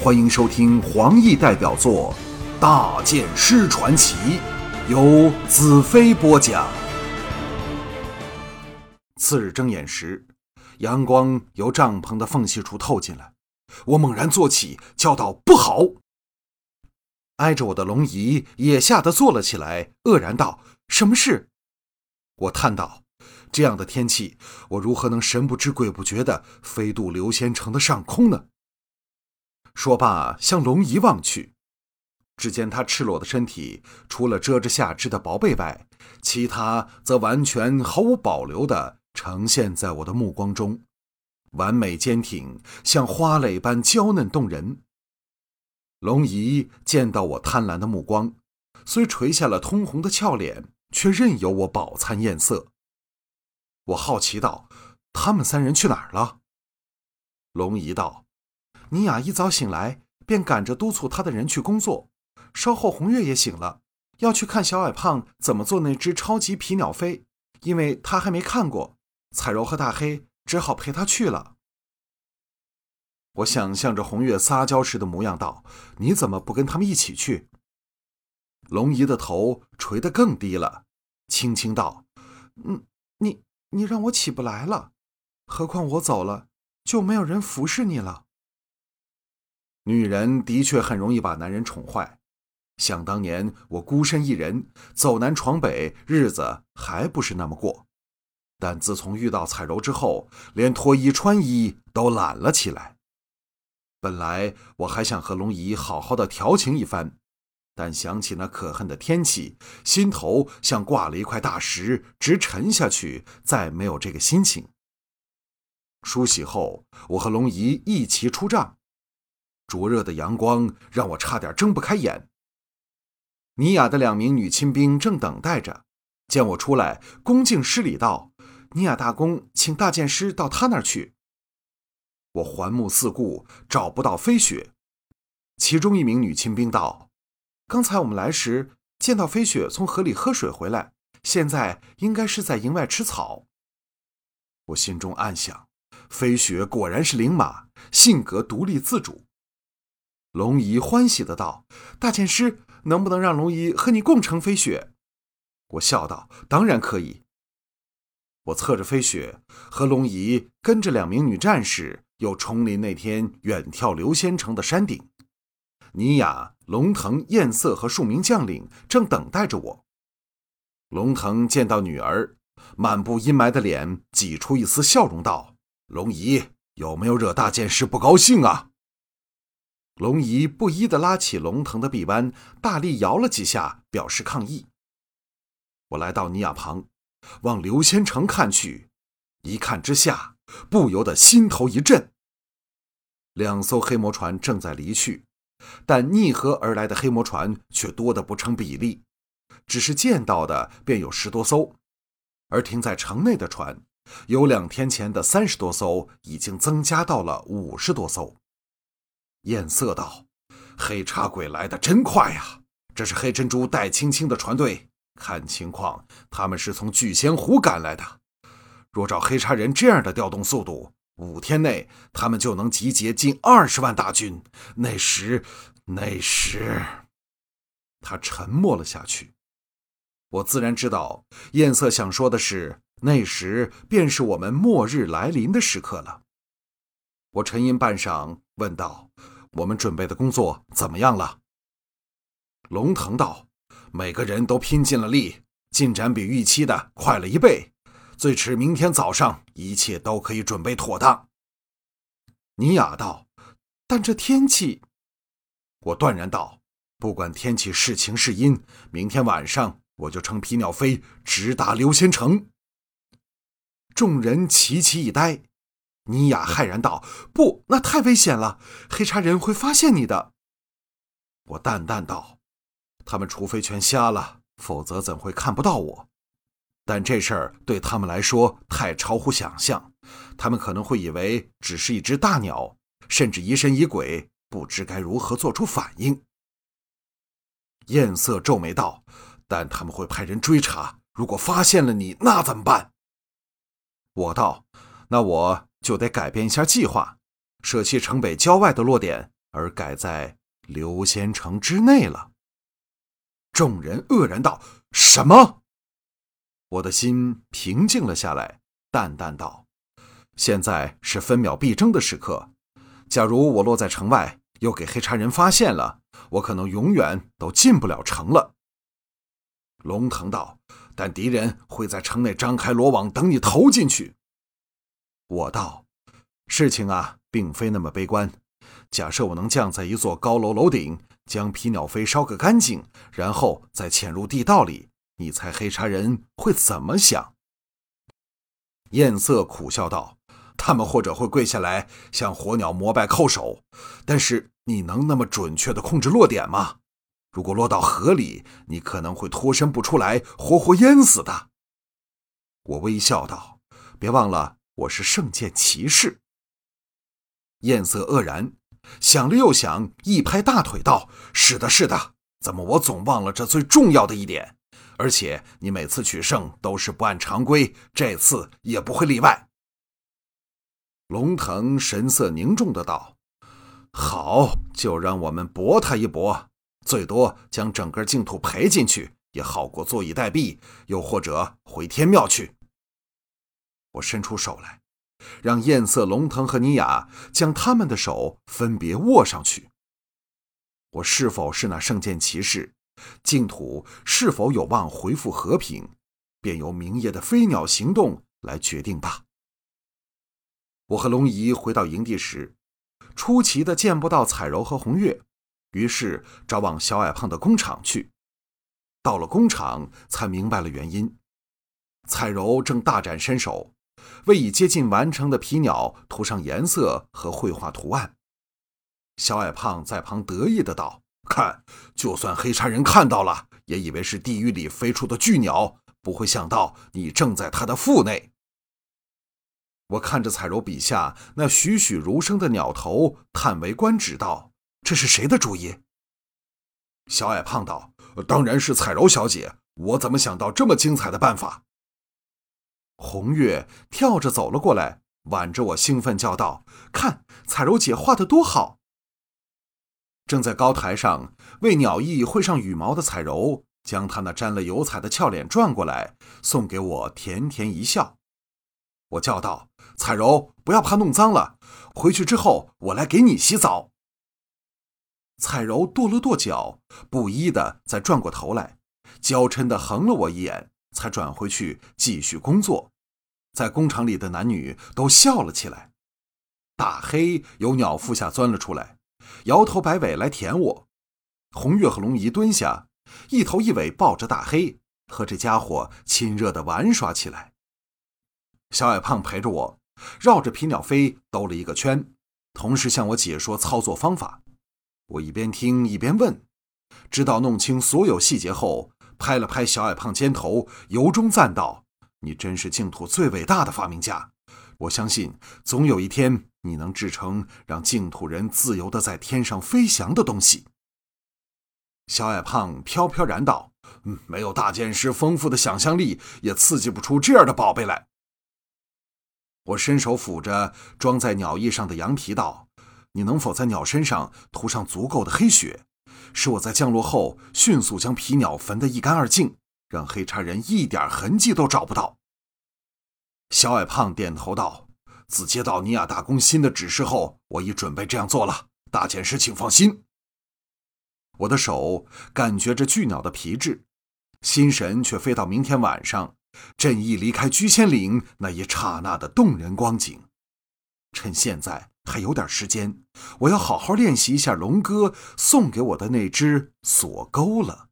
欢迎收听黄奕代表作《大剑师传奇》，由子飞播讲。次日睁眼时，阳光由帐篷的缝隙处透进来，我猛然坐起，叫道：“不好！”挨着我的龙姨也吓得坐了起来，愕然道：“什么事？”我叹道：“这样的天气，我如何能神不知鬼不觉地飞渡流仙城的上空呢？”说罢，向龙姨望去，只见她赤裸的身体，除了遮着下肢的薄被外，其他则完全毫无保留地呈现在我的目光中，完美坚挺，像花蕾般娇嫩动人。龙姨见到我贪婪的目光，虽垂下了通红的俏脸，却任由我饱餐艳色。我好奇道：“他们三人去哪儿了？”龙姨道：“尼雅一早醒来，便赶着督促他的人去工作。稍后红月也醒了，要去看小矮胖怎么做那只超级皮鸟飞，因为他还没看过。彩柔和大黑只好陪他去了。”我想象着红月撒娇时的模样，道：“你怎么不跟他们一起去？”龙姨的头垂得更低了，轻轻道：“嗯，你你让我起不来了，何况我走了，就没有人服侍你了。”女人的确很容易把男人宠坏。想当年我孤身一人走南闯北，日子还不是那么过。但自从遇到彩柔之后，连脱衣穿衣都懒了起来。本来我还想和龙姨好好的调情一番，但想起那可恨的天气，心头像挂了一块大石，直沉下去，再没有这个心情。梳洗后，我和龙姨一齐出帐，灼热的阳光让我差点睁不开眼。尼雅的两名女亲兵正等待着，见我出来，恭敬施礼道：“尼雅大公，请大剑师到他那儿去。”我环目四顾，找不到飞雪。其中一名女亲兵道：“刚才我们来时见到飞雪从河里喝水回来，现在应该是在营外吃草。”我心中暗想：飞雪果然是灵马，性格独立自主。龙姨欢喜的道：“大剑师，能不能让龙姨和你共乘飞雪？”我笑道：“当然可以。”我侧着飞雪，和龙姨跟着两名女战士。又重临那天远眺流仙城的山顶，尼雅、龙腾、艳色和数名将领正等待着我。龙腾见到女儿，满布阴霾的脸挤出一丝笑容，道：“龙姨有没有惹大剑师不高兴啊？”龙姨不依地拉起龙腾的臂弯，大力摇了几下，表示抗议。我来到尼雅旁，往刘仙城看去，一看之下。不由得心头一震。两艘黑魔船正在离去，但逆河而来的黑魔船却多得不成比例，只是见到的便有十多艘，而停在城内的船，有两天前的三十多艘，已经增加到了五十多艘。艳色道：“黑茶鬼来的真快呀！这是黑珍珠戴青青的船队，看情况他们是从聚仙湖赶来的。”若照黑茶人这样的调动速度，五天内他们就能集结近二十万大军。那时，那时，他沉默了下去。我自然知道，艳色想说的是，那时便是我们末日来临的时刻了。我沉吟半晌，问道：“我们准备的工作怎么样了？”龙腾道：“每个人都拼尽了力，进展比预期的快了一倍。”最迟明天早上，一切都可以准备妥当。尼雅道：“但这天气……”我断然道：“不管天气是晴是阴，明天晚上我就乘皮鸟飞直达流仙城。”众人齐齐一呆。尼雅骇然道：“不，那太危险了，黑茶人会发现你的。”我淡淡道：“他们除非全瞎了，否则怎会看不到我？”但这事儿对他们来说太超乎想象，他们可能会以为只是一只大鸟，甚至疑神疑鬼，不知该如何做出反应。艳色皱眉道：“但他们会派人追查，如果发现了你，那怎么办？”我道：“那我就得改变一下计划，舍弃城北郊外的落点，而改在刘仙城之内了。众人愕然道：“什么？”我的心平静了下来，淡淡道：“现在是分秒必争的时刻。假如我落在城外，又给黑茶人发现了，我可能永远都进不了城了。”龙腾道：“但敌人会在城内张开罗网，等你投进去。”我道：“事情啊，并非那么悲观。假设我能降在一座高楼楼顶，将皮鸟飞烧个干净，然后再潜入地道里，你猜黑茶人会怎么想？”艳色苦笑道：“他们或者会跪下来向火鸟膜拜叩首，但是你能那么准确地控制落点吗？”如果落到河里，你可能会脱身不出来，活活淹死的。我微笑道：“别忘了，我是圣剑骑士。”艳色愕然，想了又想，一拍大腿道：“是的，是的，怎么我总忘了这最重要的一点？而且你每次取胜都是不按常规，这次也不会例外。”龙腾神色凝重的道：“好，就让我们搏他一搏。”最多将整个净土赔进去，也好过坐以待毙，又或者回天庙去。我伸出手来，让艳色、龙腾和尼雅将他们的手分别握上去。我是否是那圣剑骑士？净土是否有望恢复和平？便由明夜的飞鸟行动来决定吧。我和龙姨回到营地时，出奇的见不到彩柔和红月。于是找往小矮胖的工厂去，到了工厂才明白了原因。彩柔正大展身手，为已接近完成的皮鸟涂上颜色和绘画图案。小矮胖在旁得意的道：“看，就算黑山人看到了，也以为是地狱里飞出的巨鸟，不会想到你正在他的腹内。”我看着彩柔笔下那栩栩如生的鸟头，叹为观止道。这是谁的主意？小矮胖道：“当然是彩柔小姐，我怎么想到这么精彩的办法？”红月跳着走了过来，挽着我兴奋叫道：“看，彩柔姐画的多好！”正在高台上为鸟翼绘上羽毛的彩柔，将她那沾了油彩的俏脸转过来，送给我，甜甜一笑。我叫道：“彩柔，不要怕弄脏了，回去之后我来给你洗澡。”彩柔跺了跺脚，不依的再转过头来，娇嗔的横了我一眼，才转回去继续工作。在工厂里的男女都笑了起来。大黑由鸟腹下钻了出来，摇头摆尾来舔我。红月和龙姨蹲下，一头一尾抱着大黑，和这家伙亲热的玩耍起来。小矮胖陪着我，绕着皮鸟飞兜了一个圈，同时向我解说操作方法。我一边听一边问，直到弄清所有细节后，拍了拍小矮胖肩头，由衷赞道：“你真是净土最伟大的发明家！我相信，总有一天你能制成让净土人自由的在天上飞翔的东西。”小矮胖飘飘然道：“嗯，没有大剑师丰富的想象力，也刺激不出这样的宝贝来。”我伸手抚着装在鸟翼上的羊皮道。你能否在鸟身上涂上足够的黑血，使我在降落后迅速将皮鸟焚得一干二净，让黑叉人一点痕迹都找不到？小矮胖点头道：“自接到尼亚大公新的指示后，我已准备这样做了。大剑师，请放心。”我的手感觉着巨鸟的皮质，心神却飞到明天晚上，朕一离开居仙岭那一刹那的动人光景。趁现在。还有点时间，我要好好练习一下龙哥送给我的那只锁钩了。